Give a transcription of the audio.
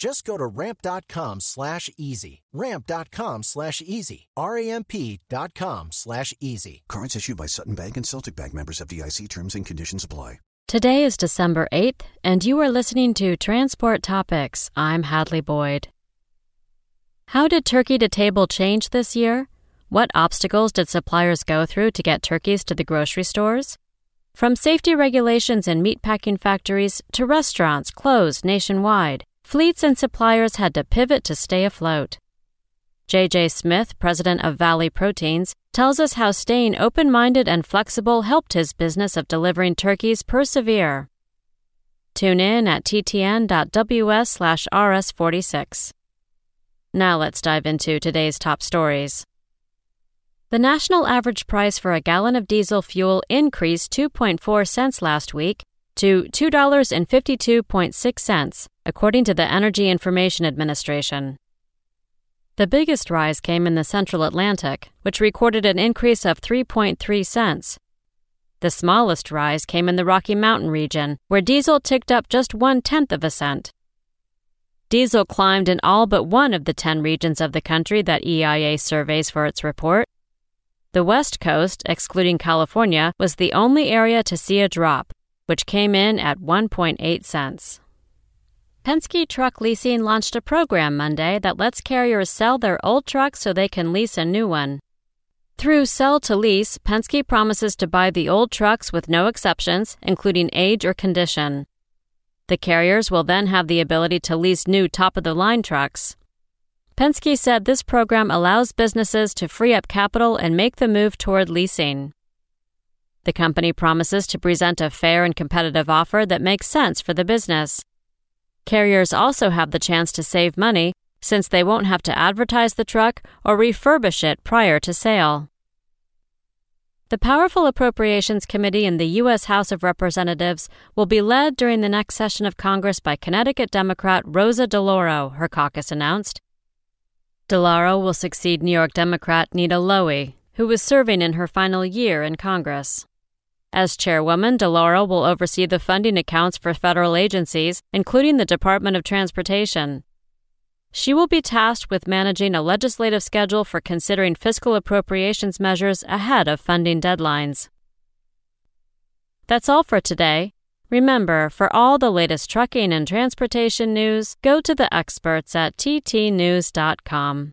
Just go to ramp.com slash easy. Ramp.com slash easy. R-A-M-P dot com slash easy. Cards issued by Sutton Bank and Celtic Bank members FDIC terms and conditions apply. Today is December 8th, and you are listening to Transport Topics. I'm Hadley Boyd. How did turkey to table change this year? What obstacles did suppliers go through to get turkeys to the grocery stores? From safety regulations in meatpacking factories to restaurants closed nationwide, fleets and suppliers had to pivot to stay afloat. JJ Smith, president of Valley Proteins, tells us how staying open minded and flexible helped his business of delivering turkeys persevere. Tune in at ttn.ws slash rs46. Now let's dive into today's top stories. The national average price for a gallon of diesel fuel increased 2.4 cents last week to $2.52.6, according to the Energy Information Administration. The biggest rise came in the Central Atlantic, which recorded an increase of 3.3 cents. The smallest rise came in the Rocky Mountain region, where diesel ticked up just one tenth of a cent. Diesel climbed in all but one of the 10 regions of the country that EIA surveys for its report. The West Coast, excluding California, was the only area to see a drop, which came in at 1.8 cents. Penske Truck Leasing launched a program Monday that lets carriers sell their old trucks so they can lease a new one. Through Sell to Lease, Penske promises to buy the old trucks with no exceptions, including age or condition. The carriers will then have the ability to lease new top of the line trucks. Penske said this program allows businesses to free up capital and make the move toward leasing. The company promises to present a fair and competitive offer that makes sense for the business. Carriers also have the chance to save money since they won't have to advertise the truck or refurbish it prior to sale. The powerful Appropriations Committee in the U.S. House of Representatives will be led during the next session of Congress by Connecticut Democrat Rosa DeLauro, her caucus announced. DeLauro will succeed New York Democrat Nita Lowey, who was serving in her final year in Congress. As chairwoman, DeLauro will oversee the funding accounts for federal agencies, including the Department of Transportation. She will be tasked with managing a legislative schedule for considering fiscal appropriations measures ahead of funding deadlines. That's all for today. Remember, for all the latest trucking and transportation news, go to the experts at ttnews.com.